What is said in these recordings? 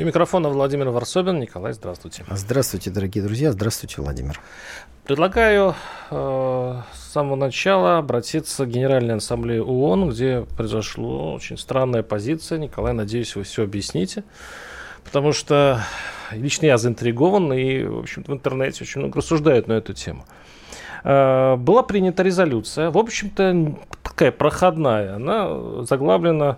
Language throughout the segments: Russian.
И микрофона Владимир Варсобин. Николай, здравствуйте. Здравствуйте, дорогие друзья. Здравствуйте, Владимир. Предлагаю э, с самого начала обратиться к Генеральной Ассамблее ООН, где произошла очень странная позиция. Николай, надеюсь, вы все объясните. Потому что лично я заинтригован, и, в общем-то, в интернете очень много рассуждают на эту тему. Э, была принята резолюция, в общем-то, такая проходная. Она заглавлена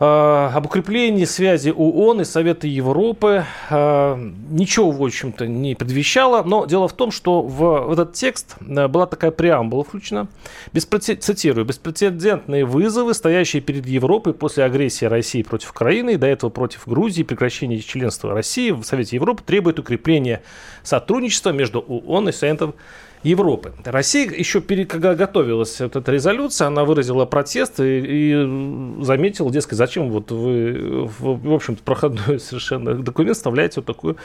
об укреплении связи ООН и Совета Европы э, ничего, в общем-то, не предвещало. Но дело в том, что в этот текст э, была такая преамбула включена. Беспрецед... Цитирую. «Беспрецедентные вызовы, стоящие перед Европой после агрессии России против Украины и до этого против Грузии, прекращения членства России в Совете Европы требуют укрепления сотрудничества между ООН и Советом Европы. Россия еще, перед, когда готовилась вот эта резолюция, она выразила протест и, и заметила, дескать, зачем вот вы, в, в общем-то, проходной совершенно документ вставляете вот такую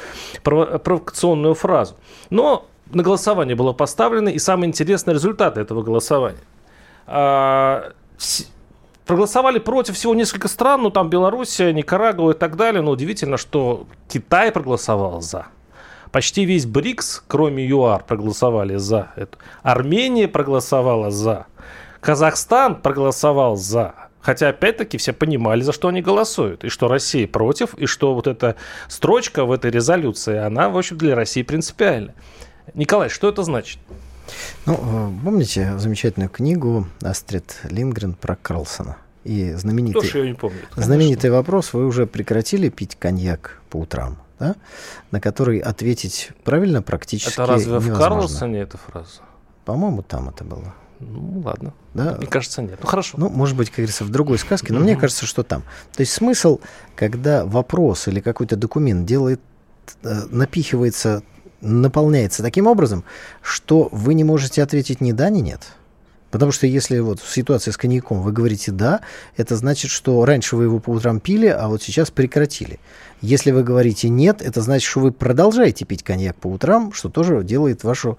провокационную фразу. Но на голосование было поставлено, и самый интересный результат этого голосования. А, проголосовали против всего несколько стран, ну там Белоруссия, Никарагуа и так далее, но удивительно, что Китай проголосовал за. Почти весь БРИКС, кроме ЮАР, проголосовали за это. Армения проголосовала за. Казахстан проголосовал за. Хотя, опять-таки, все понимали, за что они голосуют. И что Россия против, и что вот эта строчка в этой резолюции, она, в общем, для России принципиальна. Николай, что это значит? Ну, э, помните замечательную книгу Астрид Лингрен про Карлсона? И знаменитый, Кто ее не помнит, знаменитый вопрос, вы уже прекратили пить коньяк по утрам? Да, на который ответить правильно практически Это разве невозможно. в Карлсоне эта фраза? По-моему, там это было. Ну, ладно. Да? Мне кажется, нет. Ну, хорошо. Ну, может быть, как говорится, в другой сказке, но мне кажется, что там. То есть смысл, когда вопрос или какой-то документ делает, э, напихивается, наполняется таким образом, что вы не можете ответить ни да, ни нет. Потому что если вот в ситуации с коньяком вы говорите «да», это значит, что раньше вы его по утрам пили, а вот сейчас прекратили. Если вы говорите «нет», это значит, что вы продолжаете пить коньяк по утрам, что тоже делает вашу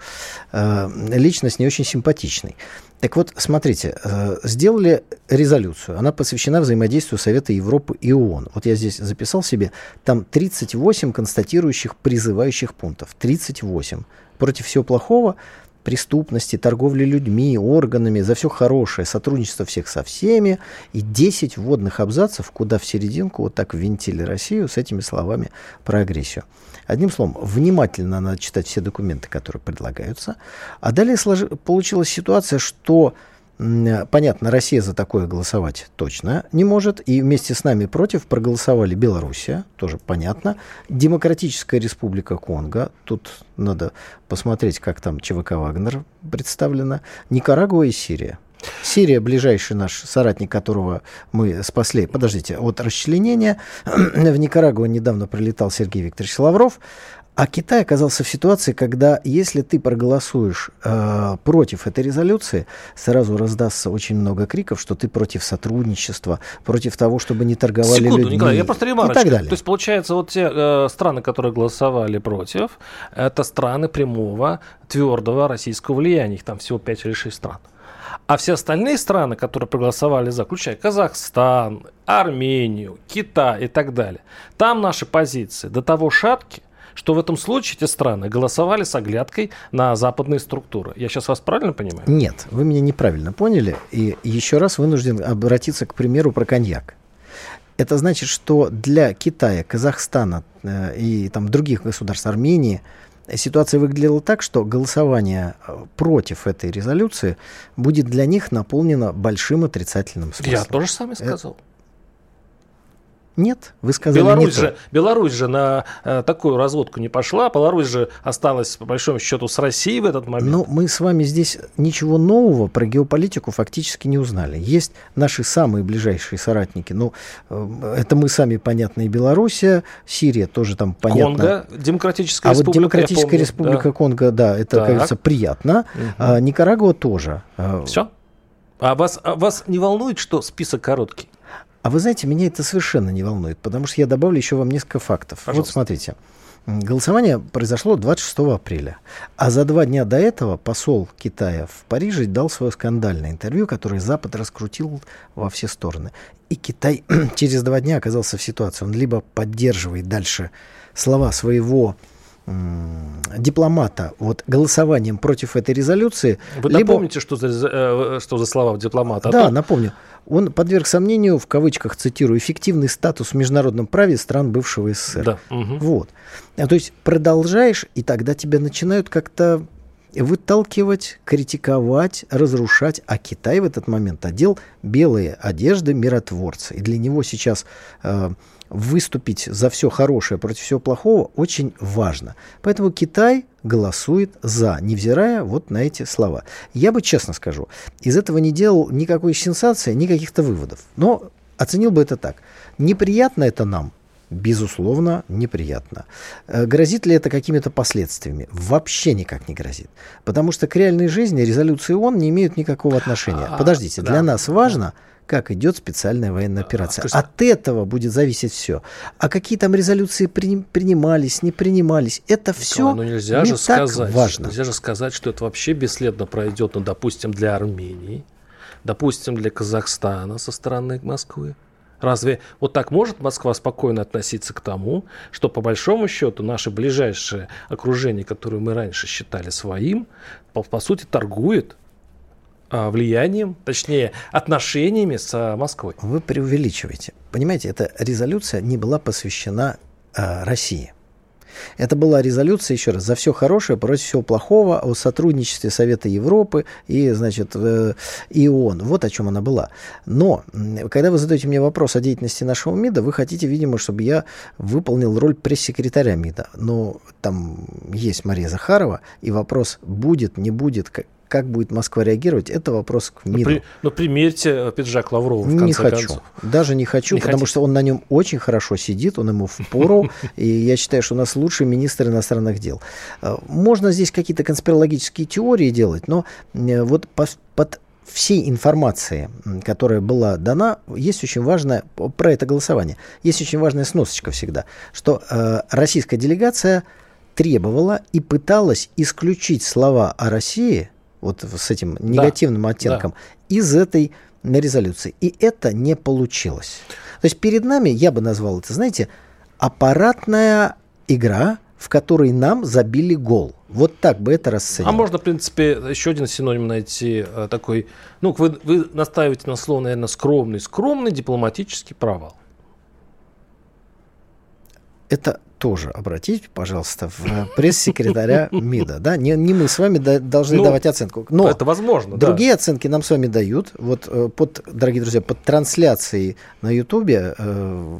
э, личность не очень симпатичной. Так вот, смотрите, э, сделали резолюцию. Она посвящена взаимодействию Совета Европы и ООН. Вот я здесь записал себе, там 38 констатирующих, призывающих пунктов. 38. Против всего плохого преступности, торговли людьми, органами, за все хорошее, сотрудничество всех со всеми, и 10 вводных абзацев, куда в серединку вот так ввинтили Россию с этими словами про агрессию. Одним словом, внимательно надо читать все документы, которые предлагаются. А далее сложи, получилась ситуация, что Понятно, Россия за такое голосовать точно не может. И вместе с нами против проголосовали Белоруссия, тоже понятно. Демократическая республика Конго, тут надо посмотреть, как там ЧВК «Вагнер» представлена. Никарагуа и Сирия. Сирия, ближайший наш соратник, которого мы спасли, подождите, от расчленения. В Никарагуа недавно прилетал Сергей Викторович Лавров. А Китай оказался в ситуации, когда если ты проголосуешь э, против этой резолюции, сразу раздастся очень много криков, что ты против сотрудничества, против того, чтобы не торговали Секунду, людьми. Николай, я просто ремарочку. И так далее. То есть, получается, вот те э, страны, которые голосовали против, это страны прямого, твердого российского влияния. Их там всего 5 или 6 стран. А все остальные страны, которые проголосовали за, включая Казахстан, Армению, Китай и так далее, там наши позиции до того шатки, что в этом случае эти страны голосовали с оглядкой на западные структуры. Я сейчас вас правильно понимаю? Нет, вы меня неправильно поняли. И еще раз вынужден обратиться к примеру про коньяк. Это значит, что для Китая, Казахстана э, и там, других государств, Армении, ситуация выглядела так, что голосование э, против этой резолюции будет для них наполнено большим отрицательным смыслом. Я тоже самое сказал. Нет, вы сказали Беларусь же, то. Беларусь же на э, такую разводку не пошла. Беларусь же осталась, по большому счету, с Россией в этот момент. Ну, мы с вами здесь ничего нового про геополитику фактически не узнали. Есть наши самые ближайшие соратники. Ну, э, это мы сами, понятно, и Белоруссия, Сирия тоже там понятно. Конго, Демократическая А республика. вот Демократическая помню, республика да. Конго, да, это, Так. кажется, приятно. Мгм. А, Никарагуа тоже. А, Все? А вас, а вас не волнует, что список короткий? А вы знаете, меня это совершенно не волнует, потому что я добавлю еще вам несколько фактов. Вот Пожалуйста. смотрите. М, Голосование произошло 26 апреля. А за два дня до этого посол Китая в Париже дал свое скандальное интервью, которое Запад раскрутил во все стороны. И Китай через два дня оказался в ситуации. Он либо поддерживает дальше слова своего дипломата вот голосованием против этой резолюции, Вы либо напомните, что за, э, что за слова дипломата? А да, то- напомню. Он подверг сомнению, в кавычках цитирую, эффективный статус в международном праве стран бывшего СССР. Да. мгм. Вот. А, то есть продолжаешь, и тогда тебя начинают как-то выталкивать, критиковать, разрушать. А Китай в этот момент одел белые одежды миротворца. И для него сейчас э, выступить за все хорошее против всего плохого очень важно. Поэтому Китай голосует за, невзирая вот на эти слова. Я бы честно скажу, из этого не делал никакой сенсации, ни каких-то выводов. Но оценил бы это так. Неприятно это нам, Безусловно, неприятно. Э, Грозит ли это какими-то последствиями? Вообще никак не грозит. Потому что к реальной жизни резолюции ООН не имеют никакого отношения. А, Подождите, да. для нас важно, как идет специальная военная операция. то есть- От этого будет зависеть все. А какие там резолюции при- принимались, не принимались, это все ну нельзя не же так сказать, важно. Нельзя же сказать, что это вообще бесследно пройдет, ну, допустим, для Армении, допустим, для Казахстана со стороны Москвы. Разве вот так может Москва спокойно относиться к тому, что по большому счету наше ближайшее окружение, которое мы раньше считали своим, по, по сути торгует а, влиянием, точнее отношениями с а, Москвой? Вы преувеличиваете. Понимаете, эта резолюция не была посвящена а, России. Это была резолюция, еще раз, за все хорошее против всего плохого, о сотрудничестве Совета Европы и, значит, э, и ООН. Вот о чем она была. Но, когда вы задаете мне вопрос о деятельности нашего МИДа, вы хотите, видимо, чтобы я выполнил роль пресс-секретаря МИДа. Но там есть Мария Захарова, и вопрос, будет, не будет, как будет Москва реагировать, это вопрос к Ну, МИДу. при- ну, примерьте э, пиджак Лаврова, в Не конце хочу. концов. Даже не хочу, Не потому хотите? что он на нем очень хорошо сидит, он ему в пору. И я считаю, что у нас лучший министр иностранных дел. Э, Можно здесь какие-то конспирологические теории делать, но э, вот по- под всей информации, которая была дана, есть очень важное, про это голосование, есть очень важная сносочка всегда, что э, российская делегация требовала и пыталась исключить слова о России, вот с этим негативным оттенком, из этой резолюции. И это не получилось. То есть перед нами, я бы назвал это, знаете, аппаратная игра, в которой нам забили гол. Вот так бы это расценил. А можно, в принципе, еще один синоним найти э, такой. Ну, вы, вы настаиваете на слово, наверное, скромный, скромный дипломатический провал. Это тоже обратите, пожалуйста, в пресс-секретаря МИДа. Да? Не, не мы с вами да- должны Ну, давать оценку. Но это возможно. да. Другие оценки нам с вами дают. Вот э, под, дорогие друзья, под трансляцией на Ютубе э,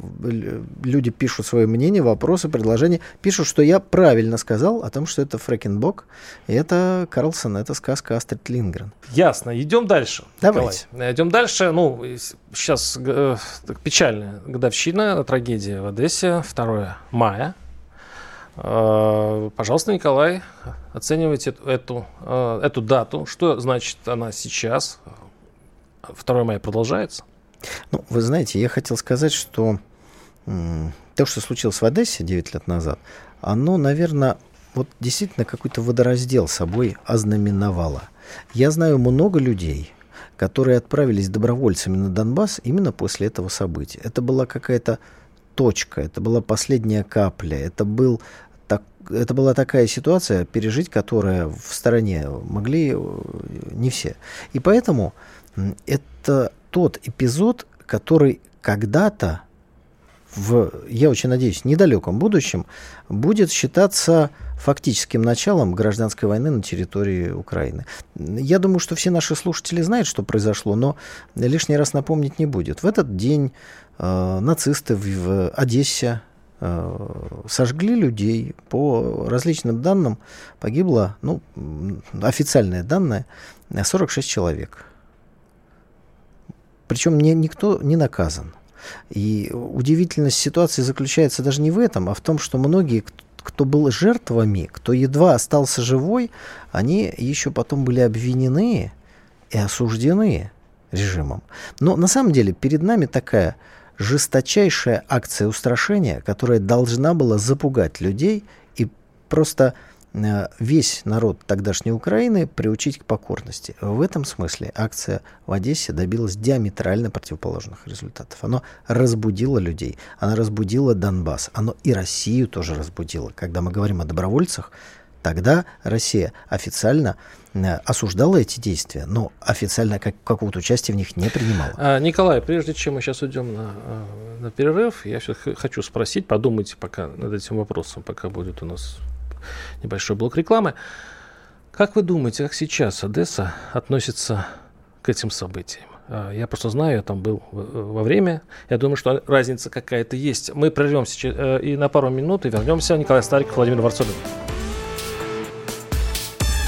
люди пишут свое мнение, вопросы, предложения. Пишут, что я правильно сказал о том, что это Фрэкенбок. Это Карлсон, это сказка Астрид Лингрен. Ясно. Идем дальше. Давайте. Николай. Идем дальше. Ну, сейчас печальная годовщина трагедии в Одессе, 2 мая. Э, Пожалуйста, Николай, оценивайте эту, э, эту дату. Что значит она сейчас? 2 мая продолжается? Ну, вы знаете, я хотел сказать, что то, что случилось в Одессе 9 лет назад, оно, наверное, вот действительно какой-то водораздел собой ознаменовало. Я знаю много людей, которые отправились добровольцами на Донбасс именно после этого события. Это была какая-то точка, это была последняя капля, это был так, это была такая ситуация, пережить которая в стороне могли э, не все. И поэтому это тот эпизод, который когда-то в, я очень надеюсь, недалеком будущем будет считаться фактическим началом гражданской войны на территории Украины. Я думаю, что все наши слушатели знают, что произошло, но лишний раз напомнить не будет. В этот день э, нацисты в, в Одессе сожгли людей. По различным данным погибло, ну, официальные данные, 46 человек. Причем не, никто не наказан. И удивительность ситуации заключается даже не в этом, а в том, что многие, кто был жертвами, кто едва остался живой, они еще потом были обвинены и осуждены режимом. Но на самом деле перед нами такая жесточайшая акция устрашения, которая должна была запугать людей и просто Э, весь народ тогдашней Украины приучить к покорности. В этом смысле акция в Одессе добилась диаметрально противоположных результатов. Она разбудила людей, она разбудила Донбасс, оно и Россию тоже разбудило. Когда мы говорим о добровольцах, тогда Россия официально э, осуждала эти действия, но официально как, какого-то участия в них не принимала. А, Николай, прежде чем мы сейчас уйдем на, э, на перерыв, я все хочу спросить, подумайте пока над этим вопросом, пока будет у нас небольшой блок рекламы. Как вы думаете, как сейчас Одесса относится к этим событиям? А, я просто знаю, я там был во время. Я думаю, что разница какая-то есть. Мы прервемся э, и на пару минут и вернемся. Николай Стариков, Владимир Варсобин.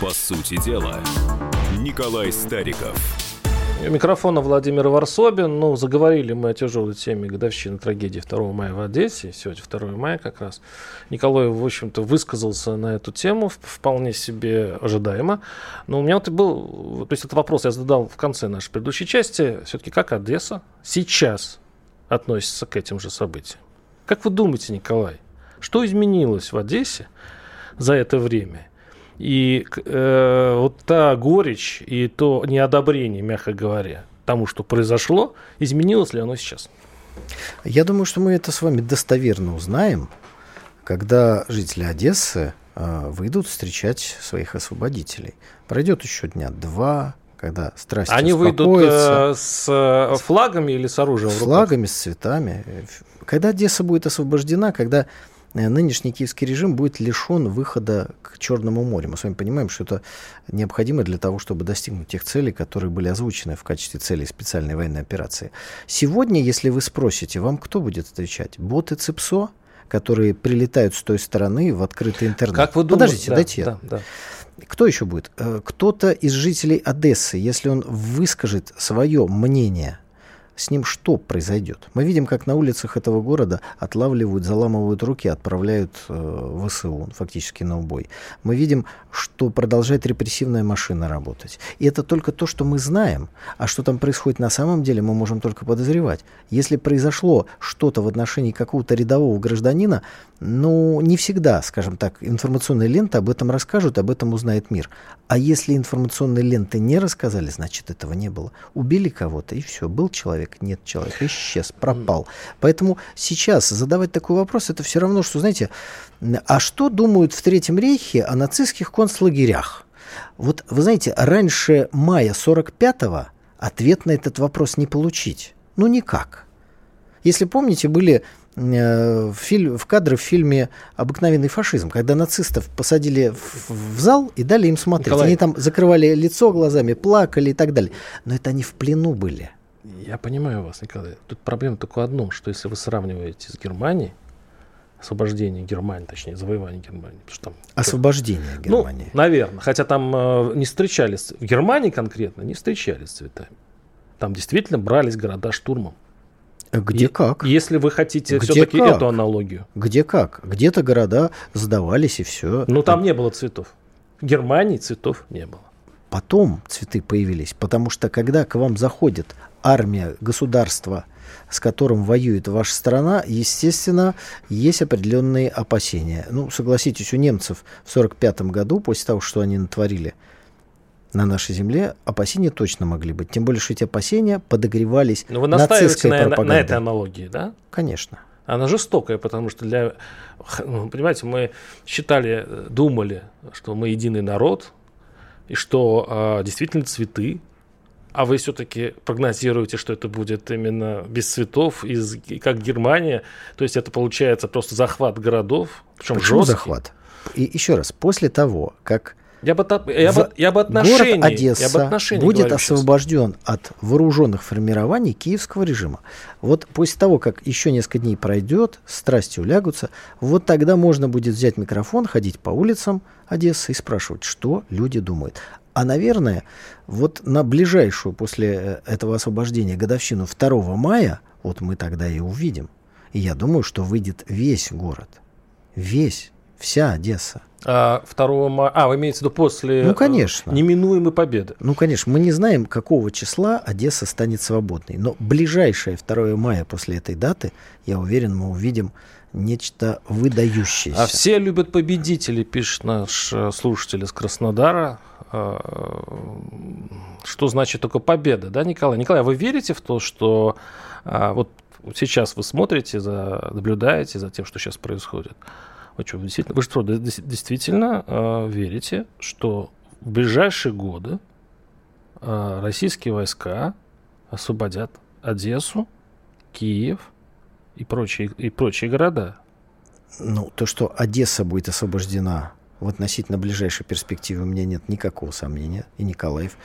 По сути дела, Николай Стариков – у микрофона Владимир Варсобин. Ну, заговорили мы о тяжелой теме годовщины трагедии 2 мая в Одессе. Сегодня 2 мая как раз. Николай, в общем-то, высказался на эту тему вполне себе ожидаемо. Но у меня вот был... То есть этот вопрос я задал в конце нашей предыдущей части. Все-таки как Одесса сейчас относится к этим же событиям? Как вы думаете, Николай, что изменилось в Одессе за это время? И э, вот та горечь и то неодобрение, мягко говоря, тому, что произошло, изменилось ли оно сейчас? Я думаю, что мы это с вами достоверно узнаем, когда жители Одессы э, выйдут встречать своих освободителей. Пройдет еще дня два, когда страсти Они выйдут э, с э, флагами или с оружием? С флагами, с цветами. Когда Одесса будет освобождена, когда нынешний киевский режим будет лишен выхода к Черному морю. Мы с вами понимаем, что это необходимо для того, чтобы достигнуть тех целей, которые были озвучены в качестве целей специальной военной операции. Сегодня, если вы спросите, вам кто будет отвечать? Боты ЦИПСО, которые прилетают с той стороны в открытый интернет? Как вы думаете? Подождите, да, дайте да, да. Кто еще будет? Э, кто-то из жителей Одессы, если он выскажет свое мнение с ним что произойдет? Мы видим, как на улицах этого города отлавливают, заламывают руки, отправляют э, ВСУ, фактически на убой. Мы видим, что продолжает репрессивная машина работать. И это только то, что мы знаем. А что там происходит на самом деле, мы можем только подозревать. Если произошло что-то в отношении какого-то рядового гражданина, ну, не всегда, скажем так, информационные ленты об этом расскажут, об этом узнает мир. А если информационные ленты не рассказали, значит, этого не было. Убили кого-то, и все. Был человек, нет человека, исчез, пропал. Поэтому сейчас задавать такой вопрос, это все равно, что, знаете, а что думают в Третьем рейхе о нацистских концлагерях? Вот, вы знаете, раньше мая 45-го ответ на этот вопрос не получить. Ну, никак. Если помните, были Э, в, фильм, в кадры в фильме «Обыкновенный фашизм», когда нацистов посадили в, в зал и дали им смотреть. Николай. Они там закрывали лицо глазами, плакали и так далее. Но это они в плену были. Я понимаю вас, Николай. Тут проблема только в одном, что если вы сравниваете с Германией, освобождение Германии, точнее, завоевание Германии. Что там, освобождение ну, Германии. Ну, наверное. Хотя там э, не встречались, в Германии конкретно не встречались цветами. Там действительно брались города штурмом. Где как? Если вы хотите все-таки эту аналогию. Где как? Где-то города сдавались и все. Но там не было цветов. В Германии цветов не было. Потом цветы появились, потому что когда к вам заходит армия, государство, с которым воюет ваша страна, естественно, есть определенные опасения. Ну, согласитесь, у немцев в 1945 году, после того, что они натворили на нашей земле, опасения точно могли быть. Тем более, что эти опасения подогревались Но вы настаиваете на, пропагандой. на этой аналогии, да? Конечно. Она жестокая, потому что для, ну, понимаете, мы считали, думали, что мы единый народ, и что э, действительно цветы, а вы все-таки прогнозируете, что это будет именно без цветов, из, как Германия, то есть это получается просто захват городов, причем Почему жесткий. захват? И еще раз, после того, как Я бы, я бы, я бы город отношении, я бы Одесса будет говорю сейчас. освобожден от вооруженных формирований киевского режима. Вот после того, как еще несколько дней пройдет, страсти улягутся, вот тогда можно будет взять микрофон, ходить по улицам Одессы и спрашивать, что люди думают. А, наверное, вот на ближайшую после э, этого освобождения годовщину 2 мая, вот мы тогда и увидим. И я думаю, что выйдет весь город. Весь. Вся Одесса. А, 2 мая. А, вы имеете в виду после Ну, э, конечно. неминуемой победы. Ну, конечно, мы не знаем, какого числа Одесса станет свободной. Но ближайшее 2 мая после этой даты, я уверен, мы увидим нечто выдающееся. А все любят победителей, пишет наш э, слушатель из Краснодара. Э, Что значит только победа, да, Николай? Николай, а вы верите в то, что а, вот сейчас вы смотрите, за, наблюдаете за тем, что сейчас происходит? Вы что, действительно, вы что, действительно э, верите, что в ближайшие годы российские войска освободят Одессу, Киев и прочие, и прочие города? Ну, то, что Одесса будет освобождена в относительно ближайшей перспективе, у меня нет никакого сомнения. И Николаев.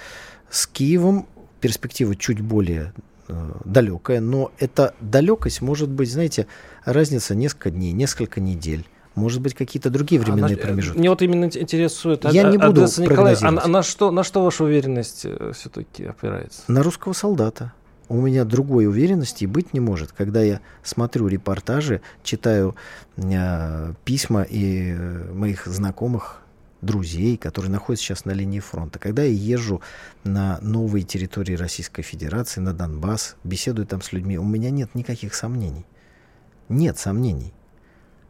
С Киевом перспектива чуть более э, далекая, но эта далекость может быть, знаете, разница несколько дней, несколько недель. Может быть, какие-то другие временные А на- промежутки. Мне вот именно ин- интересует. Я а- не буду Одесса, Николай, а, а на что, на что ваша уверенность все-таки опирается? на русского солдата. У меня другой уверенности быть не может. Когда я смотрю репортажи, читаю э, письма и э, моих знакомых, друзей, которые находятся сейчас на линии фронта, когда я езжу на новые территории Российской Федерации, на Донбасс, беседую там с людьми, у меня нет никаких сомнений. Нет сомнений.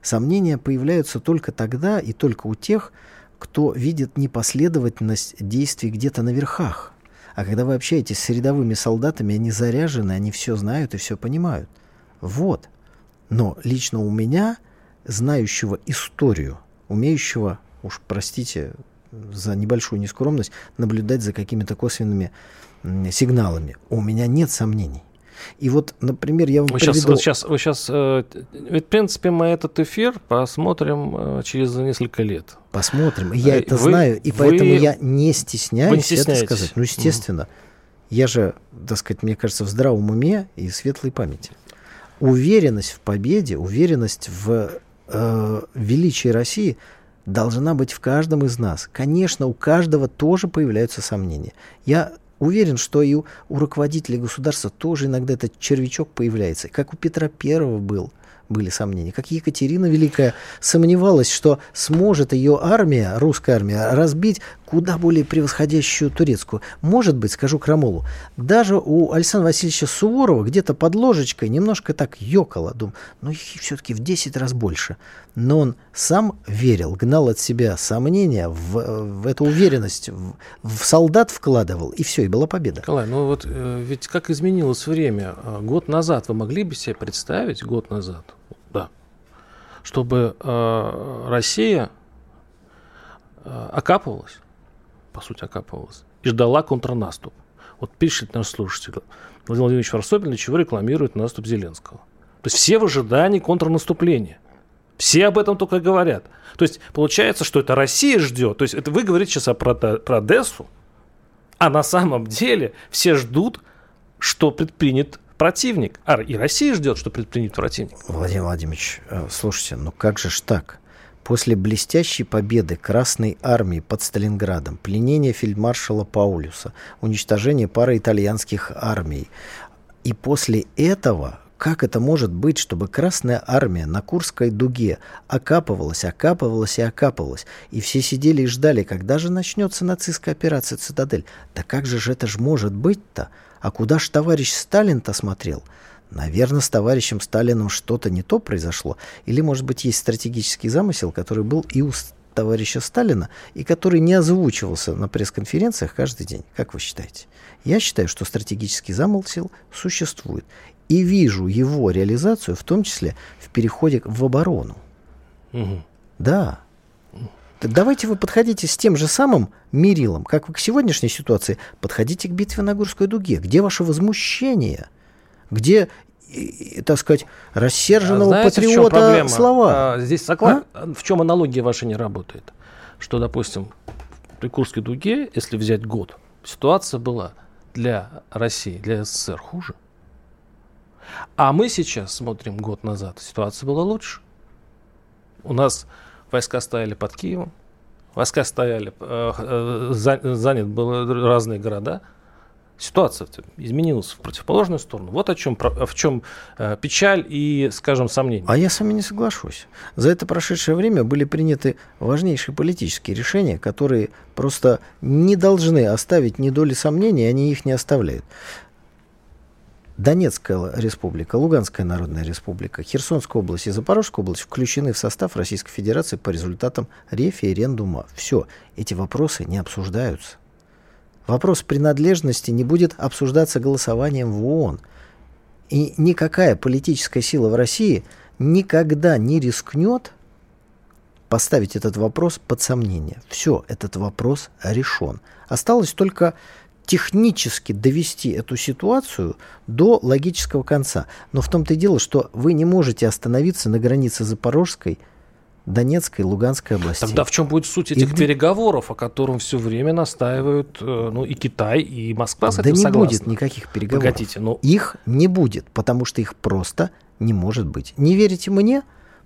Сомнения появляются только тогда и только у тех, кто видит непоследовательность действий где-то на верхах. А когда вы общаетесь с рядовыми солдатами, они заряжены, они все знают и все понимают. Вот. Но лично у меня, знающего историю, умеющего, уж простите за небольшую нескромность, наблюдать за какими-то косвенными сигналами, у меня нет сомнений. И вот, например, я вам сейчас, приведу... вы сейчас, вы сейчас, э, ведь, в принципе, мы этот эфир посмотрим э, через несколько лет. Посмотрим. Я Э, это вы- знаю, и вы- поэтому я не стесняюсь это сказать. Ну, естественно. Я же, так сказать, мне кажется, в здравом уме и светлой памяти. Уверенность в победе, уверенность в э, величии России должна быть в каждом из нас. Конечно, у каждого тоже появляются сомнения. Я уверен, что и у, руководителей государства тоже иногда этот червячок появляется. Как у Петра Первого был, были сомнения. Как Екатерина Великая сомневалась, что сможет ее армия, русская армия, разбить куда более превосходящую турецкую. Может быть, скажу Крамолу, даже у Александра Васильевича Суворова где-то под ложечкой немножко так ёкало. Думаю, ну их все-таки в 10 раз больше. Но он сам верил, гнал от себя сомнения, в, в эту уверенность, в, в солдат вкладывал, и все, и была победа. Николай, ну вот э, ведь как изменилось время. А, Год назад вы могли бы себе представить, год назад, да, чтобы э, Россия э, окапывалась, по сути окапывалась, и ждала контрнаступ. Вот пишет наш слушатель Владимир Владимирович Варсобин, для чего рекламирует наступ Зеленского. То есть все в ожидании контрнаступления. Все об этом только говорят. То есть получается, что это Россия ждет. То есть это вы говорите сейчас про, про Одессу, а на самом деле все ждут, что предпринят противник. А и Россия ждет, что предпринят противник. Владимир Владимирович, э, слушайте, ну как же ж так? После блестящей победы Красной Армии под Сталинградом, пленения фельдмаршала Паулюса, уничтожения пары итальянских армий, и после этого как это может быть, чтобы Красная Армия на Курской дуге окапывалась, окапывалась и окапывалась, и все сидели и ждали, когда же начнется нацистская операция «Цитадель». Да как же же это ж может быть-то? А куда ж товарищ Сталин-то смотрел? Наверное, с товарищем Сталином что-то не то произошло. Или, может быть, есть стратегический замысел, который был и у товарища Сталина, и который не озвучивался на пресс-конференциях каждый день. Как вы считаете? Я считаю, что стратегический замысел существует. И вижу его реализацию, в том числе в переходе в оборону. Угу. Да. Так давайте вы подходите с тем же самым мерилом, как вы к сегодняшней ситуации, подходите к битве на Гурской дуге. Где ваше возмущение? Где так сказать, рассерженного Знаете, патриота слова. А, здесь соглас... а? в чем аналогия ваша не работает? Что, допустим, при Курской дуге, если взять год, ситуация была для России, для СССР хуже. А мы сейчас смотрим год назад, ситуация была лучше. У нас войска стояли под Киевом, войска стояли, э, э, занят были разные города – ситуация изменилась в противоположную сторону. Вот о чем, в чем э, печаль и, скажем, сомнение. А я с вами не соглашусь. За это прошедшее время были приняты важнейшие политические решения, которые просто не должны оставить ни доли сомнений, они их не оставляют. Донецкая республика, Луганская народная республика, Херсонская область и Запорожская область включены в состав Российской Федерации по результатам референдума. Все, эти вопросы не обсуждаются. Вопрос принадлежности не будет обсуждаться голосованием в ООН. И никакая политическая сила в России никогда не рискнет поставить этот вопрос под сомнение. Все, этот вопрос решен. Осталось только технически довести эту ситуацию до логического конца. Но в том-то и дело, что вы не можете остановиться на границе Запорожской Донецкой и Луганской областей. Тогда в чем будет суть этих и... переговоров, о котором все время настаивают э, ну, и Китай, и Москва с да этим не согласны? будет никаких переговоров. Погодите, но... Их не будет, потому что их просто не может быть. Не верите мне?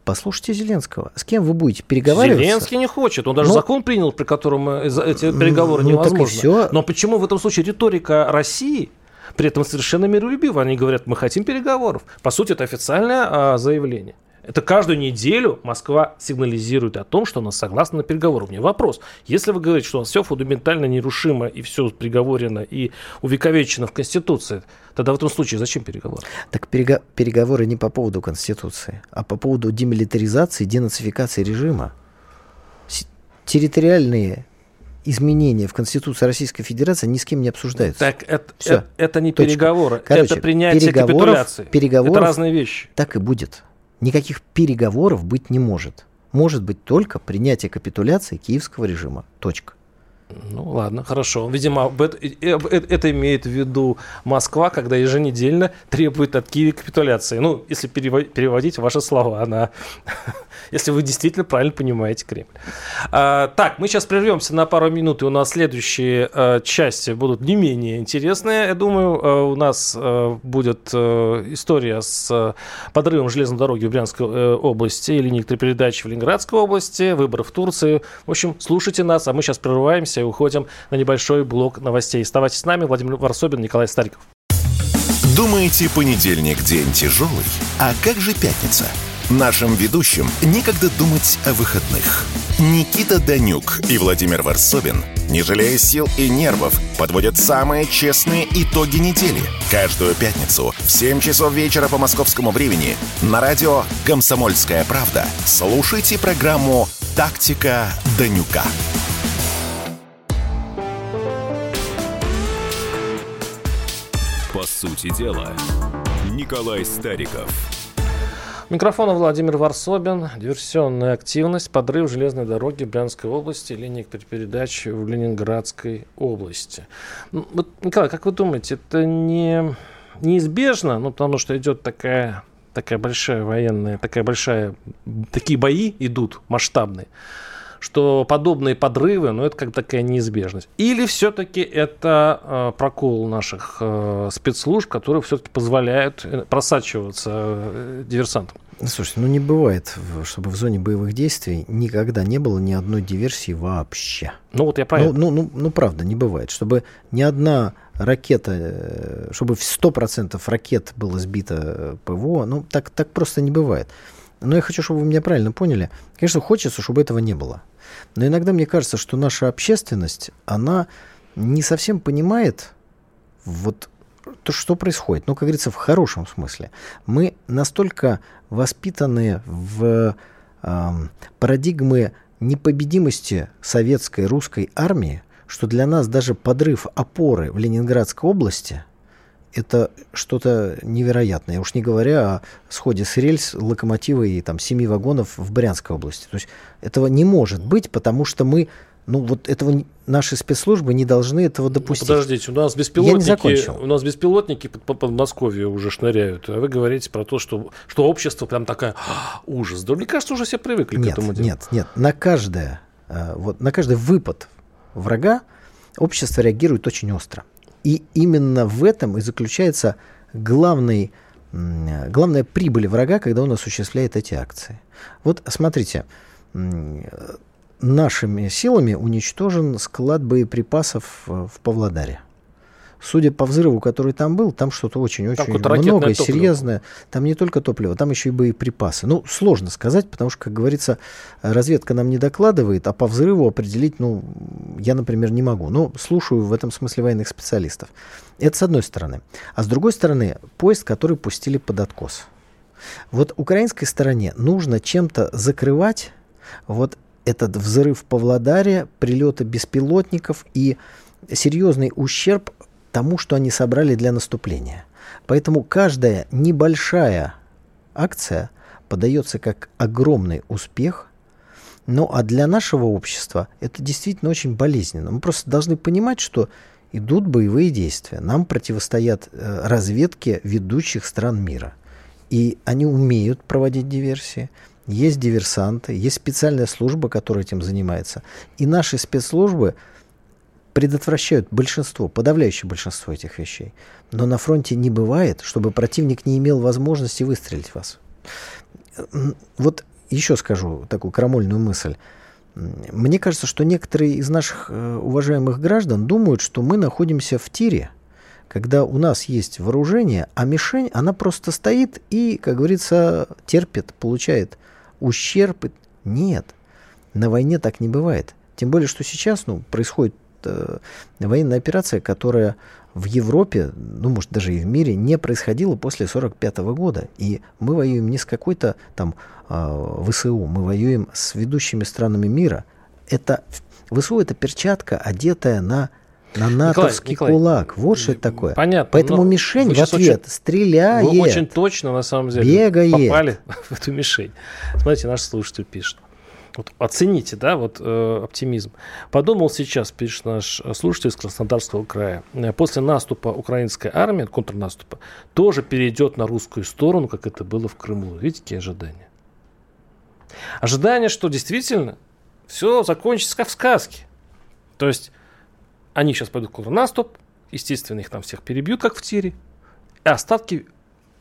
Послушайте Зеленского. С кем вы будете переговариваться? Зеленский не хочет. Он даже ну, закон принял, при котором э, эти переговоры ну, невозможны. Все. Но почему в этом случае риторика России при этом совершенно миролюбива? Они говорят, мы хотим переговоров. По сути, это официальное а, заявление. Это каждую неделю Москва сигнализирует о том, что она согласна на переговоры. У меня вопрос. Если вы говорите, что у нас все фундаментально нерушимо и все приговорено и увековечено в Конституции, тогда в этом случае зачем переговоры? Так перего- переговоры не по поводу Конституции, а по поводу демилитаризации, денацификации режима. С- территориальные изменения в Конституции Российской Федерации ни с кем не обсуждаются. Так это, это, это не Точка. переговоры, Короче, это принятие капитуляции. Переговоров, это разные вещи. Так и будет никаких переговоров быть не может. Может быть только принятие капитуляции киевского режима. Точка. Ну ладно, хорошо. Видимо, это, это имеет в виду Москва, когда еженедельно требует от Киева капитуляции. Ну, если переводить ваши слова на... если вы действительно правильно понимаете Кремль. А, так, мы сейчас прервемся на пару минут, и у нас следующие а, части будут не менее интересные. Я думаю, а, у нас будет история с подрывом железной дороги в Брянской области, линии электропередачи в Ленинградской области, выборы в Турции. В общем, слушайте нас, а мы сейчас прерываемся уходим на небольшой блок новостей. Оставайтесь с нами. Владимир Варсобин, Николай Стариков. Думаете, понедельник день тяжелый? А как же пятница? Нашим ведущим некогда думать о выходных. Никита Данюк и Владимир Варсобин, не жалея сил и нервов, подводят самые честные итоги недели. Каждую пятницу в 7 часов вечера по московскому времени на радио «Комсомольская правда» слушайте программу «Тактика Данюка». По сути дела, Николай Стариков. Микрофон Владимир Варсобин. Диверсионная активность, подрыв железной дороги Брянской области, линии передачи в Ленинградской области. Вот, Николай, как вы думаете, это не неизбежно, ну, потому что идет такая такая большая военная, такая большая, такие бои идут масштабные что подобные подрывы, ну, это как такая неизбежность. Или все-таки это э, прокол наших э, спецслужб, которые все-таки позволяют э, просачиваться э, диверсантам? Слушайте, ну не бывает, чтобы в зоне боевых действий никогда не было ни одной диверсии вообще. Ну вот я правильно. Ну, ну, ну, ну правда, не бывает. Чтобы ни одна ракета, э, чтобы в 100% ракет было сбито э, ПВО, ну, так, так просто не бывает. Но я хочу, чтобы вы меня правильно поняли. Конечно, хочется, чтобы этого не было. Но иногда мне кажется, что наша общественность, она не совсем понимает вот то, что происходит. Ну, как говорится, в хорошем смысле. Мы настолько воспитаны в э, парадигмы непобедимости советской русской армии, что для нас даже подрыв опоры в Ленинградской области это что-то невероятное. Уж не говоря о сходе с рельс локомотива и там семи вагонов в Брянской области. То есть этого не может быть, потому что мы ну вот этого наши спецслужбы не должны этого ну, допустить. Ну, подождите, у нас беспилотники, у нас беспилотники по, по Подмосковью уже шныряют, а вы говорите про то, что, что общество прям такая «А, ужас. Да мне кажется, уже все привыкли нет, к этому делу. Нет, нет, на каждое, э, вот на каждый выпад врага общество реагирует очень остро. И именно в этом и заключается главный, главная прибыль врага, когда он осуществляет эти акции. Вот смотрите, нашими силами уничтожен склад боеприпасов в Павлодаре. Судя по взрыву, который там был, там что-то очень-очень много и серьезное. Там не только топливо, там еще и боеприпасы. Ну, сложно сказать, потому что, как говорится, разведка нам не докладывает, а по взрыву определить, ну, я, например, не могу. Но слушаю в этом смысле военных специалистов. Это с одной стороны. А с другой стороны, поезд, который пустили под откос. Вот украинской стороне нужно чем-то закрывать вот этот взрыв Павлодаре, прилеты беспилотников и серьезный ущерб тому, что они собрали для наступления. Поэтому каждая небольшая акция подается как огромный успех, ну а для нашего общества это действительно очень болезненно. Мы просто должны понимать, что идут боевые действия. Нам противостоят э, разведки ведущих стран мира. И они умеют проводить диверсии, есть диверсанты, есть специальная служба, которая этим занимается. И наши спецслужбы предотвращают большинство, подавляющее большинство этих вещей. Но на фронте не бывает, чтобы противник не имел возможности выстрелить в вас. Вот еще скажу такую крамольную мысль. Мне кажется, что некоторые из наших э, уважаемых граждан думают, что мы находимся в тире, когда у нас есть вооружение, а мишень, она просто стоит и, как говорится, терпит, получает ущерб. Нет, на войне так не бывает. Тем более, что сейчас ну, происходит э, военная операция, которая в Европе, ну, может, даже и в мире, не происходила после 1945 года. И мы воюем не с какой-то там э, ВСУ, мы воюем с ведущими странами мира. Это ВСУ это перчатка, одетая на на натовский Николай, кулак. Вот что это такое. Понятно. Поэтому мишень в ответ очень, стреляет. Вы очень точно, на самом деле, бегает. попали в эту мишень. Смотрите, наш слушатель пишет. Вот оцените, да, вот э, оптимизм. Подумал сейчас, пишет наш слушатель из Краснодарского края, э, после наступа украинской армии, контрнаступа, тоже перейдет на русскую сторону, как это было в Крыму. Видите, какие ожидания? Ожидание, что действительно все закончится как в сказке. То есть они сейчас пойдут в контрнаступ, естественно, их там всех перебьют, как в тире, и остатки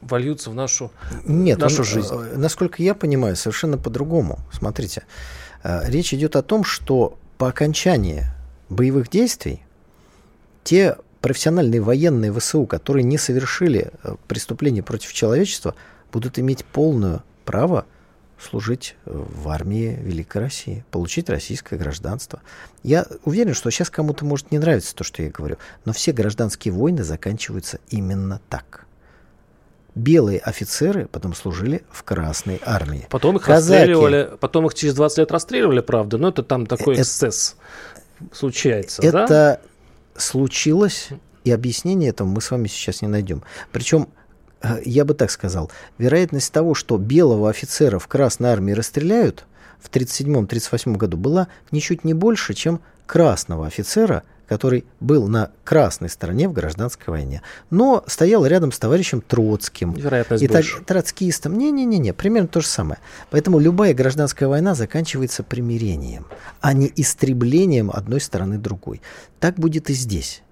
вольются в нашу, Нет, нашу он, жизнь. Э, насколько я понимаю, совершенно по-другому. Смотрите, э, речь идет о том, что по окончании боевых действий те профессиональные военные ВСУ, которые не совершили э, преступление против человечества, будут иметь полное право служить в армии Великой России, получить российское гражданство. Я уверен, что сейчас кому-то может не нравиться то, что я говорю, но все гражданские войны заканчиваются именно так. Белые офицеры потом служили в Красной армии. Потом их Казаки, расстреливали, потом их через 20 лет расстреливали, правда, но это там такой эксцесс случается. Это да? случилось, и объяснение этому мы с вами сейчас не найдем. Причем Э, я бы так сказал, вероятность того, что белого офицера в Красной армии расстреляют в 1937-1938 году была ничуть не больше, чем красного офицера, который был на красной стороне в гражданской войне, но стоял рядом с товарищем Троцким. Вероятность и больше. троцкистом. Не-не-не, примерно то же самое. Поэтому любая гражданская война заканчивается примирением, а не истреблением одной стороны другой. Так будет и здесь.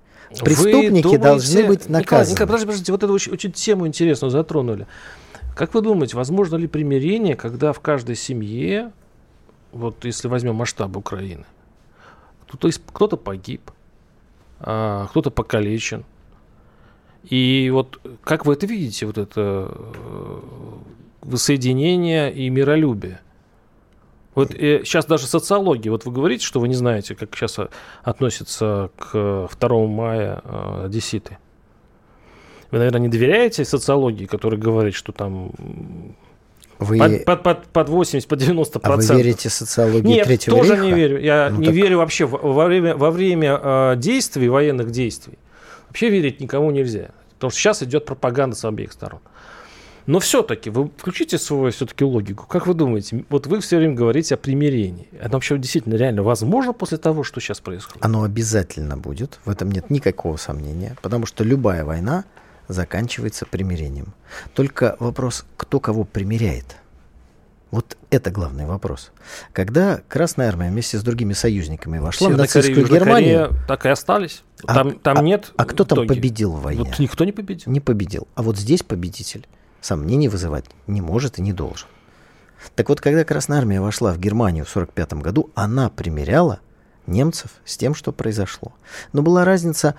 Преступники думаете, должны быть наказаны. Николай, Николай, подождите, подождите, вот эту очень, очень тему интересную затронули. Как вы думаете, возможно ли примирение, когда в каждой семье, вот если возьмем масштаб Украины, кто-то, кто-то погиб, кто-то покалечен, И вот как вы это видите, вот это э, воссоединение и миролюбие? Вот э, сейчас даже социология, вот вы говорите, что вы не знаете, как сейчас относятся к 2 мая э, одесситы. Вы, наверное, не доверяете социологии, которая говорит, что там Вы, под, под, под, под 80, под 90 а вы процентов. верите социологии Нет, Третьего тоже рейха? не верю. Я Ну не так- верю вообще во во время, во время э, действий, военных действий. Вообще верить никому нельзя. Потому что сейчас идет пропаганда с обеих сторон. Но все-таки, вы включите свою все-таки логику. Как вы думаете, вот вы все время говорите о примирении. Это вообще действительно реально возможно после того, что сейчас происходит? Оно обязательно будет, в этом нет никакого сомнения, потому что любая война заканчивается примирением. Только вопрос, кто кого примиряет. Вот это главный вопрос. Когда Красная Армия вместе с другими союзниками вошла в Северная Корея и нацистскую Южная Германию, Корея так и остались. А- Там, там а- нет а кто там победил в войне? Вот никто не победил. не победил. А вот здесь победитель сомнений вызывать не может и не должен. Так вот, когда Красная Армия вошла в Германию в 1945 году, она примеряла немцев с тем, что произошло. Но была разница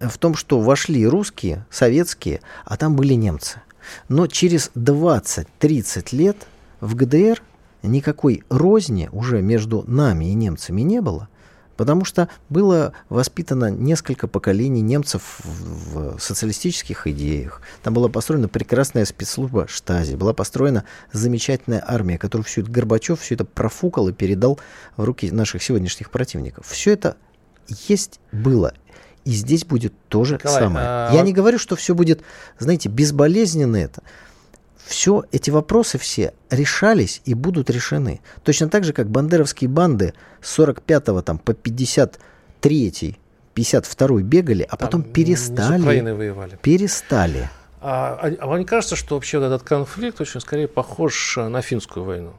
в том, что вошли русские, советские, а там были немцы. Но через 20-30 лет в ГДР никакой розни уже между нами и немцами не было, потому что было воспитано несколько поколений немцев в, социалистических идеях. Там была построена прекрасная спецслужба Штази, была построена замечательная армия, которую все это Горбачев все это профукал и передал в руки наших сегодняшних противников. Все это есть было. И здесь будет то же Николай, самое. а Я не говорю, что все будет, знаете, безболезненно это. Все эти вопросы все решались и будут решены. Точно так же, как бандеровские банды с 45 там, по 53 52 бегали, а потом Там с перестали. Украиной воевали. Перестали. А, а- а вам не кажется, что вообще вот этот конфликт очень скорее похож на финскую войну?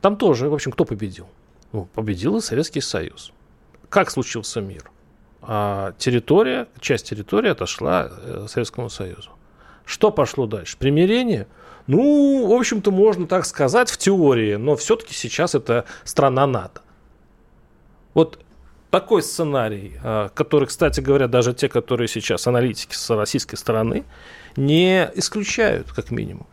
Там тоже, в общем, кто победил? Ну, победил и Советский Союз. Как случился мир? А, территория, часть территории отошла э, Советскому Союзу. Что пошло дальше? Примирение? Ну, в общем-то, можно так сказать в теории, но все-таки сейчас это страна НАТО. Вот такой сценарий, а, который, кстати говоря, даже те, которые сейчас аналитики с российской стороны, не исключают, как минимум.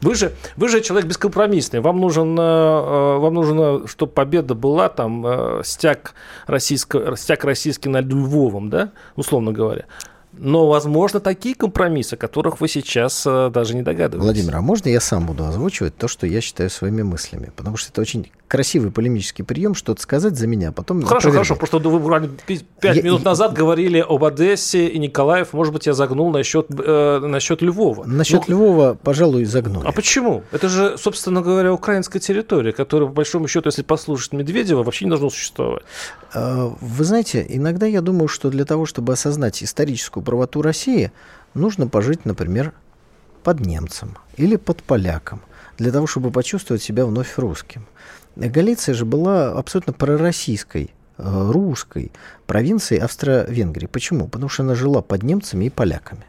Вы же, вы же человек бескомпромиссный. Вам нужен, э, э, вам нужно, чтобы победа была там э, стяг, российско, стяг российский над Львовом, да, условно говоря. Но, возможно, такие компромиссы, о которых вы сейчас э, даже не догадываетесь. Владимир, а можно я сам буду озвучивать то, что я считаю своими мыслями? Потому что это очень красивый полемический прием, что-то сказать за меня, а потом Хорошо, опровергать. хорошо. Просто вы буквально пять Я- минут я- назад говорили об Одессе и Николаев. Может быть, я загнул насчет, э, насчет Львова. Насчет Ну, Львова, пожалуй, загнули. А почему? Это же, собственно говоря, украинская территория, которая, по большому счету, если послушать Медведева, вообще не должно существовать. А, Вы знаете, иногда я думаю, что для того, чтобы осознать историческую правоту России, нужно пожить, например, под немцем или под поляком, для того, чтобы почувствовать себя вновь русским. Галиция же была абсолютно пророссийской, э, русской провинцией Австро-Венгрии. Почему? Потому что она жила под немцами и поляками.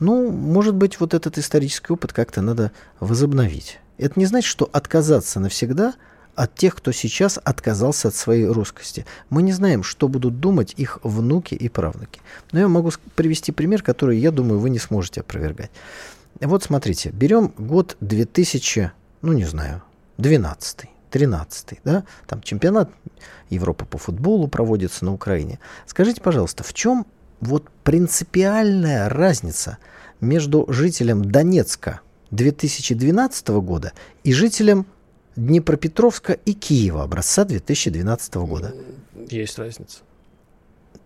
Ну, может быть, вот этот исторический опыт как-то надо возобновить. Это не значит, что отказаться навсегда от тех, кто сейчас отказался от своей русскости. Мы не знаем, что будут думать их внуки и правнуки. Но я могу привести пример, который, я думаю, вы не сможете опровергать. Вот смотрите, берем год 2000, ну не знаю, 12 13 да, там чемпионат Европы по футболу проводится на Украине. Скажите, пожалуйста, в чем вот принципиальная разница между жителем Донецка 2012 года и жителем Днепропетровска и Киева образца 2012 года? Есть разница.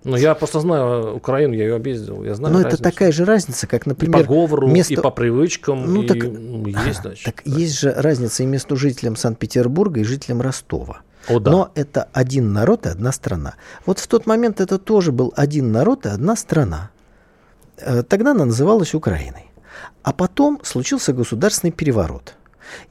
Ну, я просто знаю Украину, я ее объездил, я знаю Но это разницу. такая же разница, как, И по например, говору, место- и по привычкам, Ну, и, так- ну, есть, значит. так есть же разница и между жителем Санкт-Петербурга и жителем Ростова. О, да. Но это один народ и одна страна. Вот в тот момент это тоже был один народ и одна страна. Э, Тогда она называлась Украиной. А потом случился государственный переворот.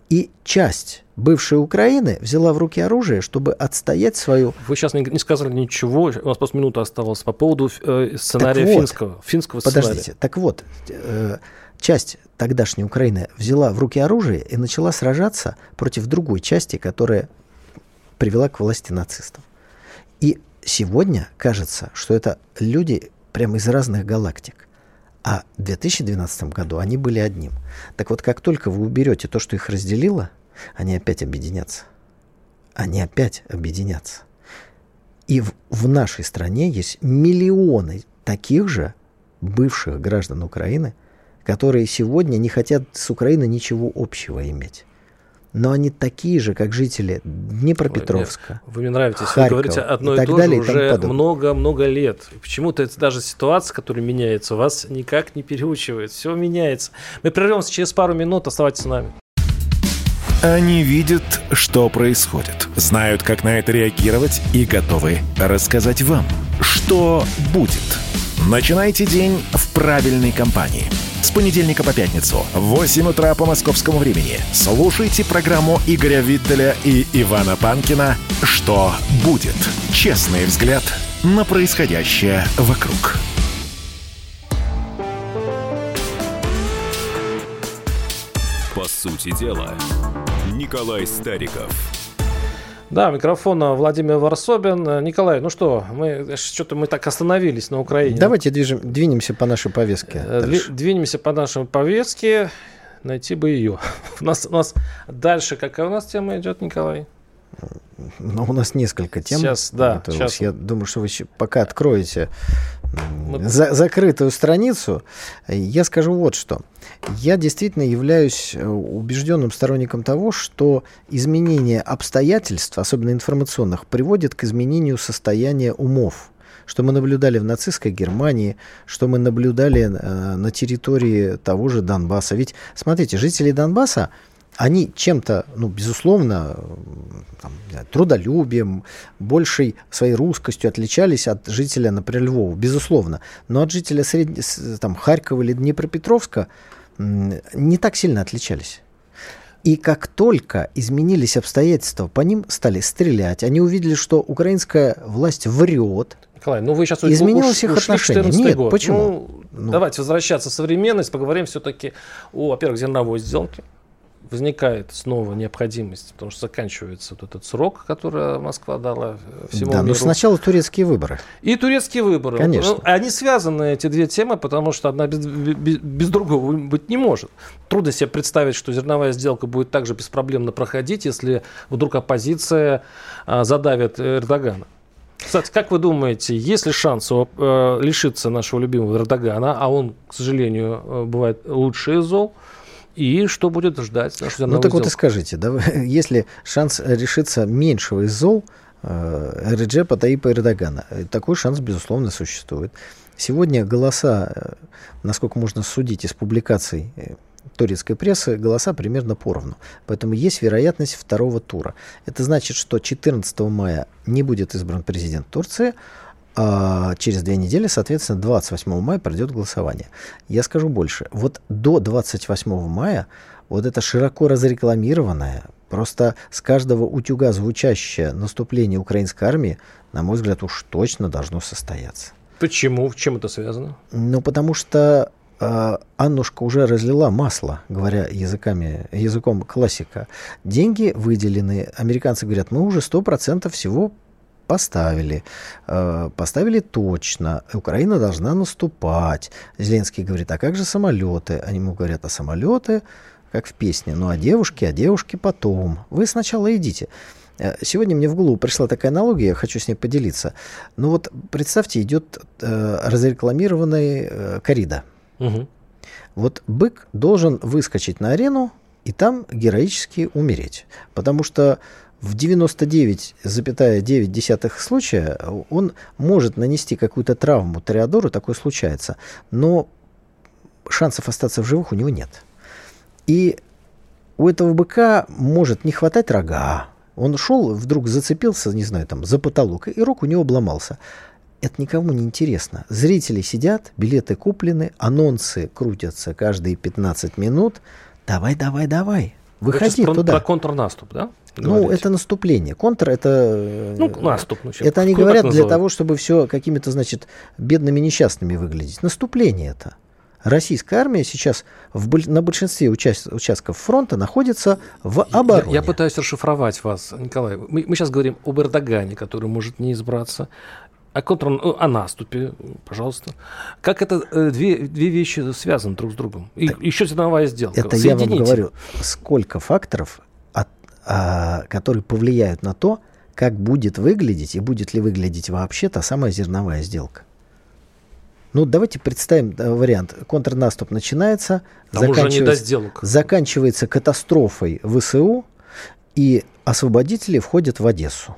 И часть бывшей Украины взяла в руки оружие, чтобы отстоять свою... Вы сейчас не, не сказали ничего, у нас просто минута осталась по поводу э, сценария Так вот. финского, финского сценария. Подождите, так вот, э, часть тогдашней Украины взяла в руки оружие и начала сражаться против другой части, которая привела к власти нацистов. И сегодня кажется, что это люди прямо из разных галактик. А в 2012 году они были одним. Так вот, как только вы уберете то, что их разделило, они опять объединятся. Они опять объединятся. И в, в нашей стране есть миллионы таких же бывших граждан Украины, которые сегодня не хотят с Украиной ничего общего иметь но они такие же, как жители Днепропетровска. Ой, вы мне нравитесь, Харькова, вы говорите одно и, и то далее, же уже много-много лет. Почему-то это даже ситуация, которая меняется, вас никак не переучивает. Все меняется. Мы прервемся через пару минут, оставайтесь с нами. Они видят, что происходит, знают, как на это реагировать и готовы рассказать вам, что будет. Начинайте день в правильной компании – с понедельника по пятницу в 8 утра по московскому времени. Слушайте программу Игоря Виттеля и Ивана Панкина «Что будет?» Честный взгляд на происходящее вокруг. По сути дела, Николай Стариков – да, микрофон Владимир Варсобин. Николай, ну что, мы что-то мы так остановились на Украине. Давайте движем, двинемся по нашей повестке. Э, дальше. Двинемся по нашей повестке. Найти бы ее. У нас, у нас дальше какая у нас тема идет, Николай? Ну, у нас несколько тем. Сейчас, да. Сейчас. Я думаю, что вы пока откроете за, закрытую страницу, я скажу вот что. Я действительно являюсь э, убежденным сторонником того, что изменение обстоятельств, особенно информационных, приводит к изменению состояния умов что мы наблюдали в нацистской Германии, что мы наблюдали э, на территории того же Донбасса. Ведь, смотрите, жители Донбасса, они чем-то, ну, безусловно, там, трудолюбием, большей своей русскостью отличались от жителя, например, Львова, безусловно. Но от жителя сред... там, Харькова или Днепропетровска не так сильно отличались. И как только изменились обстоятельства, по ним стали стрелять, они увидели, что украинская власть врет. Николай, ну вы сейчас изменилось их отношение. Нет, год. почему? Ну, ну. Давайте возвращаться в современность, поговорим все-таки о, во-первых, зерновой сделке возникает снова необходимость, потому что заканчивается вот этот срок, который Москва дала э, всему да, миру. но сначала турецкие выборы. И турецкие выборы. Конечно. Ну, они связаны, эти две темы, потому что одна без, без, без другого быть не может. Трудно себе представить, что зерновая сделка будет также беспроблемно проходить, если вдруг оппозиция а, задавит Эрдогана. Кстати, как вы думаете, есть ли шанс э, лишиться нашего любимого Эрдогана, а он, к сожалению, э, бывает лучший из зол, и что будет ждать нашу Ну так вот и скажите, да, если шанс решиться меньшего из зол э, Реджепа Таипа Эрдогана, э, такой шанс, безусловно, существует. Сегодня голоса, э, насколько можно судить из публикаций э, турецкой прессы, голоса примерно поровну. Поэтому есть вероятность второго тура. Это значит, что 14 мая не будет избран президент Турции, через две недели, соответственно, 28 мая пройдет голосование. Я скажу больше. Вот до 28 мая вот это широко разрекламированное, просто с каждого утюга звучащее наступление украинской армии, на мой взгляд, уж точно должно состояться. Почему? Чем это связано? Ну, потому что э, Аннушка уже разлила масло, говоря языками, языком классика. Деньги выделены. Американцы говорят, мы уже 100% всего поставили, э, поставили точно, Украина должна наступать. Зеленский говорит, а как же самолеты? Они ему говорят, а самолеты, как в песне, ну а девушки, а девушки потом. Вы сначала идите. Э, сегодня мне в голову пришла такая аналогия, я хочу с ней поделиться. Ну вот представьте, идет э, разрекламированный э, корида. Угу. Вот бык должен выскочить на арену и там героически умереть. Потому что в 99,9 случая он может нанести какую-то травму Тореадору, такое случается, но шансов остаться в живых у него нет. И у этого быка может не хватать рога. Он шел, вдруг зацепился, не знаю, там, за потолок, и рог у него обломался. Это никому не интересно. Зрители сидят, билеты куплены, анонсы крутятся каждые 15 минут. Давай, давай, давай. Выходи про, туда. Про контрнаступ, да? Ну, это наступление. Контр это... Э, ну, наступ. Ну, это они говорят для того, чтобы все какими-то, значит, бедными несчастными выглядеть. Наступление это. Российская армия сейчас в, на большинстве участ, участков фронта находится в обороне. Я, я пытаюсь расшифровать вас, Николай. Мы, мы сейчас говорим об Эрдогане, который может не избраться. о, контр... о наступе, пожалуйста. Как это э, две, две вещи связаны друг с другом? И так, еще зерновая сделка. Это Соедините. я вам говорю, сколько факторов, которые повлияют на то, как будет выглядеть и будет ли выглядеть вообще та самая зерновая сделка. Ну, давайте представим да, вариант. Контрнаступ начинается, заканчивается, заканчивается катастрофой ВСУ, и освободители входят в Одессу.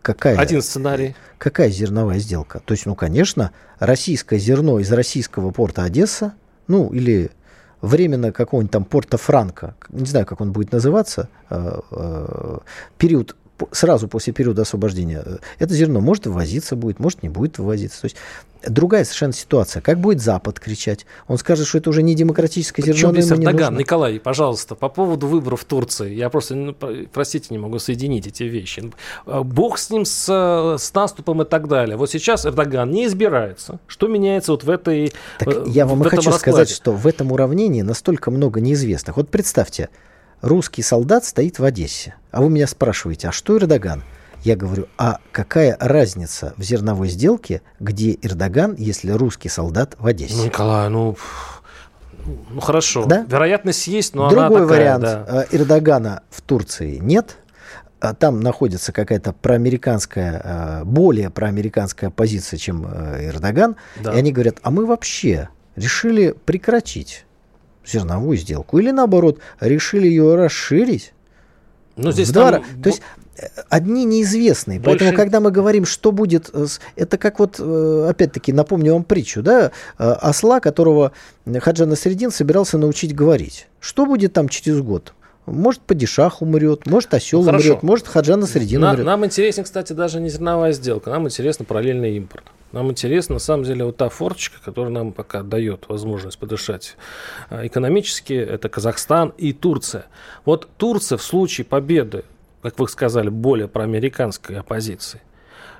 Какая, Один сценарий. Какая зерновая сделка? То есть, ну, конечно, российское зерно из российского порта Одесса, ну, или временно какого-нибудь там порта Франка, не знаю, как он будет называться, э, э, период сразу после периода освобождения, э, это зерно может ввозиться будет, может не будет ввозиться. То есть другая совершенно ситуация. Как будет Запад кричать? Он скажет, что это уже не демократическое зерно, Причем здесь Эрдоган? Николай, пожалуйста, по поводу выборов в Турции. Я просто, ну, простите, не могу соединить эти вещи. А, бог с ним, с, с наступом и так далее. Вот сейчас Эрдоган не избирается. Что меняется вот в этой Так э, я вам и хочу раскладе? сказать, что в этом уравнении настолько много неизвестных. Вот представьте, русский солдат стоит в Одессе. А вы меня спрашиваете, а что Эрдоган? Я говорю, а какая разница в зерновой сделке, где Эрдоган, если русский солдат в Одессе? Ну, Николай, ну, ну хорошо. Да? Вероятность есть, но Другой она такая, вариант. Да. Э, Эрдогана в Турции нет. А там находится какая-то проамериканская, э, более проамериканская позиция, чем Эрдоган. Да. И они говорят, а мы вообще решили прекратить зерновую сделку. Или наоборот, решили ее расширить. Ну, здесь там... То есть э, одни неизвестные. Больше... Поэтому, когда мы говорим, что будет, это как вот, э, опять-таки, напомню вам притчу, да, э, осла, которого Хаджан Средин собирался научить говорить. Что будет там через год? Может, падишах умрет, может, осел ну, умрет, может, Хаджан Средин На, умрет. Нам интересен, кстати, даже не зерновая сделка, нам интересен параллельный импорт. Нам интересна, на самом деле, вот та форточка, которая нам пока дает возможность подышать а, экономически, это Казахстан и Турция. Вот Турция в случае победы, как вы сказали, более проамериканской оппозиции,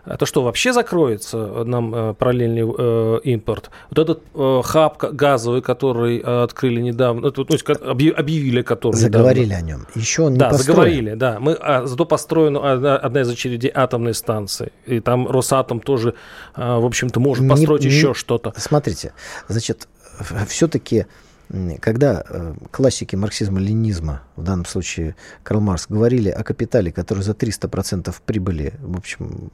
это что, вообще закроется нам э, параллельный э, импорт? Вот этот э, хаб газовый, который э, открыли недавно, это, то есть объявили, который Заговорили недавно. о нем. Еще он не Да, построен. заговорили, да. Мы, а, зато построена одна, одна из очередей атомной станции. И там Росатом тоже, э, в общем-то, может построить не, еще не, что-то. Смотрите, значит, все-таки когда э, классики марксизма-ленизма, в данном случае Карл Маркс, говорили о капитале, который за 300% прибыли, в общем,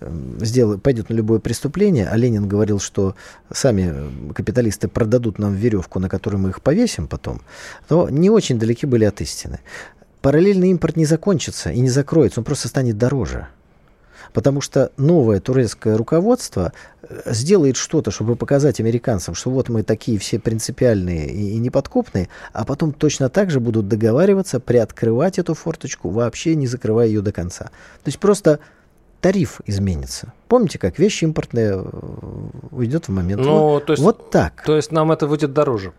э, сделает, пойдет на любое преступление, а Ленин говорил, что сами капиталисты продадут нам веревку, на которую мы их повесим потом, то не очень далеки были от истины. Параллельный импорт не закончится и не закроется, он просто станет дороже потому что новое турецкое руководство э, сделает что-то, чтобы показать американцам, что вот мы такие все принципиальные и, и неподкупные, а потом точно так же будут договариваться приоткрывать эту форточку, вообще не закрывая ее до конца. То есть просто тариф изменится. Помните, как вещи импортные э, уйдет в момент. Ну, вот, то есть, вот так. То есть нам это выйдет дороже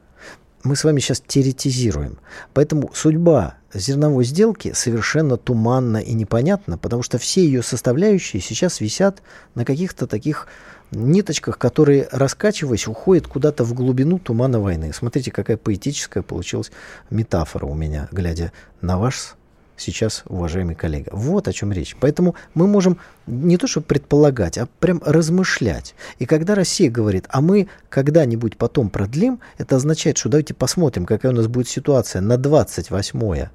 мы с вами сейчас теоретизируем. Поэтому судьба зерновой сделки совершенно туманна и непонятна, потому что все ее составляющие сейчас висят на каких-то таких ниточках, которые, раскачиваясь, уходят куда-то в глубину тумана войны. Смотрите, какая поэтическая получилась метафора у меня, глядя на ваш сейчас, уважаемый коллега. Вот о чем речь. Поэтому мы можем не то чтобы предполагать, а прям размышлять. И когда Россия говорит, а мы когда-нибудь потом продлим, это означает, что давайте посмотрим, какая у нас будет ситуация на 28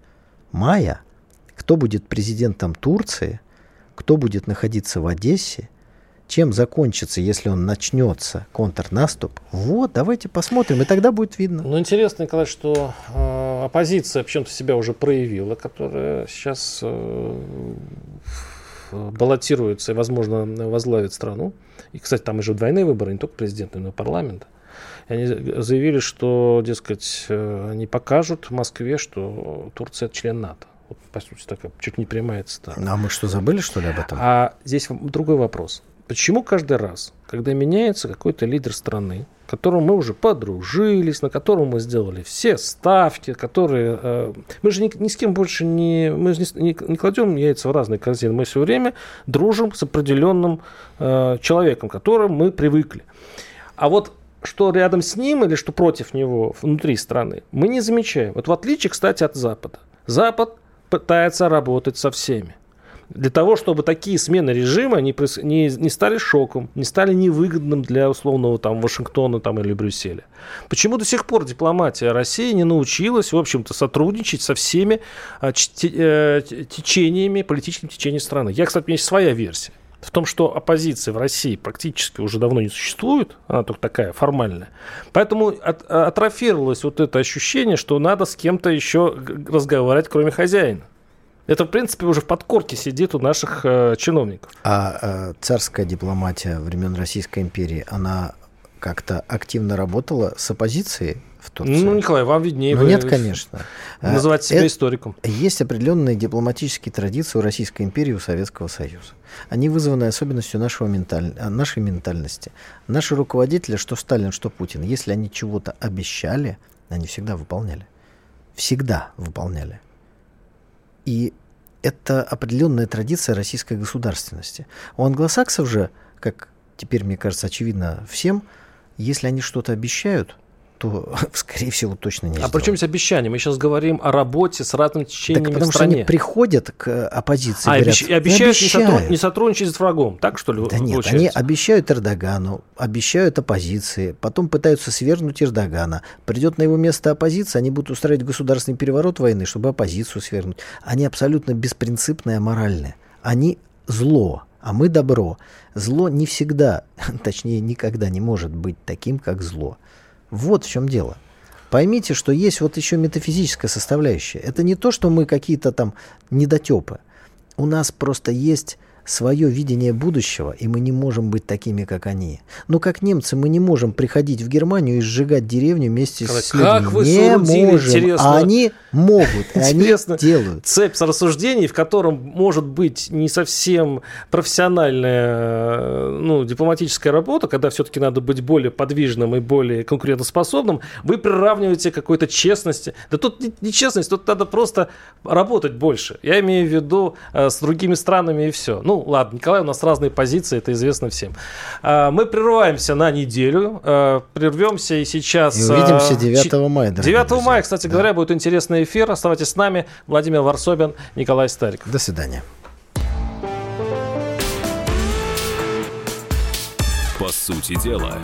мая, кто будет президентом Турции, кто будет находиться в Одессе, чем закончится, если он начнется контрнаступ. Вот, давайте посмотрим, и тогда будет видно. Ну, интересно, Николай, что э, оппозиция почему-то себя уже проявила, которая сейчас э, баллотируется и, возможно, возглавит страну. И, кстати, там уже двойные выборы, не только президента, но и парламента. И они заявили, что, дескать, э, они покажут в Москве, что Турция член НАТО. Вот, по сути, такая чуть не прямая цитата. А мы что, забыли, что ли, об этом? А здесь другой вопрос. Почему каждый раз, когда меняется какой-то лидер страны, которому мы уже подружились, на котором мы сделали все ставки, которые... Э, мы же ни, ни с кем больше не... Мы же не, не, не кладем яйца в разные корзины. Мы все время дружим с определенным э, человеком, к которому мы привыкли. А вот что рядом с ним или что против него внутри страны, мы не замечаем. Вот в отличие, кстати, от Запада. Запад пытается работать со всеми. Для того, чтобы такие смены режима не, не, не стали шоком, не стали невыгодным для условного там Вашингтона там, или Брюсселя. Почему до сих пор дипломатия России не научилась, в общем-то, сотрудничать со всеми а, э, течениями, политическими течениями страны? Я, кстати, у меня есть своя версия в том, что оппозиции в России практически уже давно не существует, она только такая формальная. Поэтому от, атрофировалось вот это ощущение, что надо с кем-то еще разговаривать, кроме хозяина. Это, в принципе, уже в подкорке сидит у наших э, чиновников. А э, царская дипломатия времен Российской империи, она как-то активно работала с оппозицией в Турции? Ну, Николай, вам виднее. Ну, нет, конечно. Называть себя это, историком. Есть определенные дипломатические традиции у Российской империи у Советского Союза. Они вызваны особенностью нашего менталь... нашей ментальности. Наши руководители, что Сталин, что Путин, если они чего-то обещали, они всегда выполняли. Всегда выполняли. И это определенная традиция российской государственности. У англосаксов же, как теперь, мне кажется, очевидно всем, если они что-то обещают, то, скорее всего, точно не А при чем здесь обещание? Мы сейчас говорим о работе с разными течениями так потому в стране. что они приходят к оппозиции. А, говорят, обещ... обещают, обещают. Не, сотруд... не сотрудничать с врагом, так что ли? Да нет, они обещают Эрдогану, обещают оппозиции, потом пытаются свергнуть Эрдогана. Придет на его место оппозиция, они будут устраивать государственный переворот войны, чтобы оппозицию свергнуть. Они абсолютно беспринципные, аморальные. Они зло, а мы добро. Зло не всегда, точнее никогда не может быть таким, как зло. Вот в чем дело. Поймите, что есть вот еще метафизическая составляющая. Это не то, что мы какие-то там недотепы. У нас просто есть свое видение будущего, и мы не можем быть такими, как они. Но как немцы мы не можем приходить в Германию и сжигать деревню вместе как с людьми. Как вы не можем. Интересно. А они могут, и они делают. Цепь рассуждений, в котором может быть не совсем профессиональная ну, дипломатическая работа, когда все-таки надо быть более подвижным и более конкурентоспособным, вы приравниваете какой-то честности. Да тут не честность, тут надо просто работать больше. Я имею в виду э, с другими странами и все. Ну, ладно, Николай, у нас разные позиции, это известно всем. А, мы прерываемся на неделю, а, прервемся и сейчас... И увидимся 9 а, мая. 9 друзья. мая, кстати да. говоря, будет интересный эфир. Оставайтесь с нами. Владимир Варсобин, Николай Стариков. До свидания. По сути дела.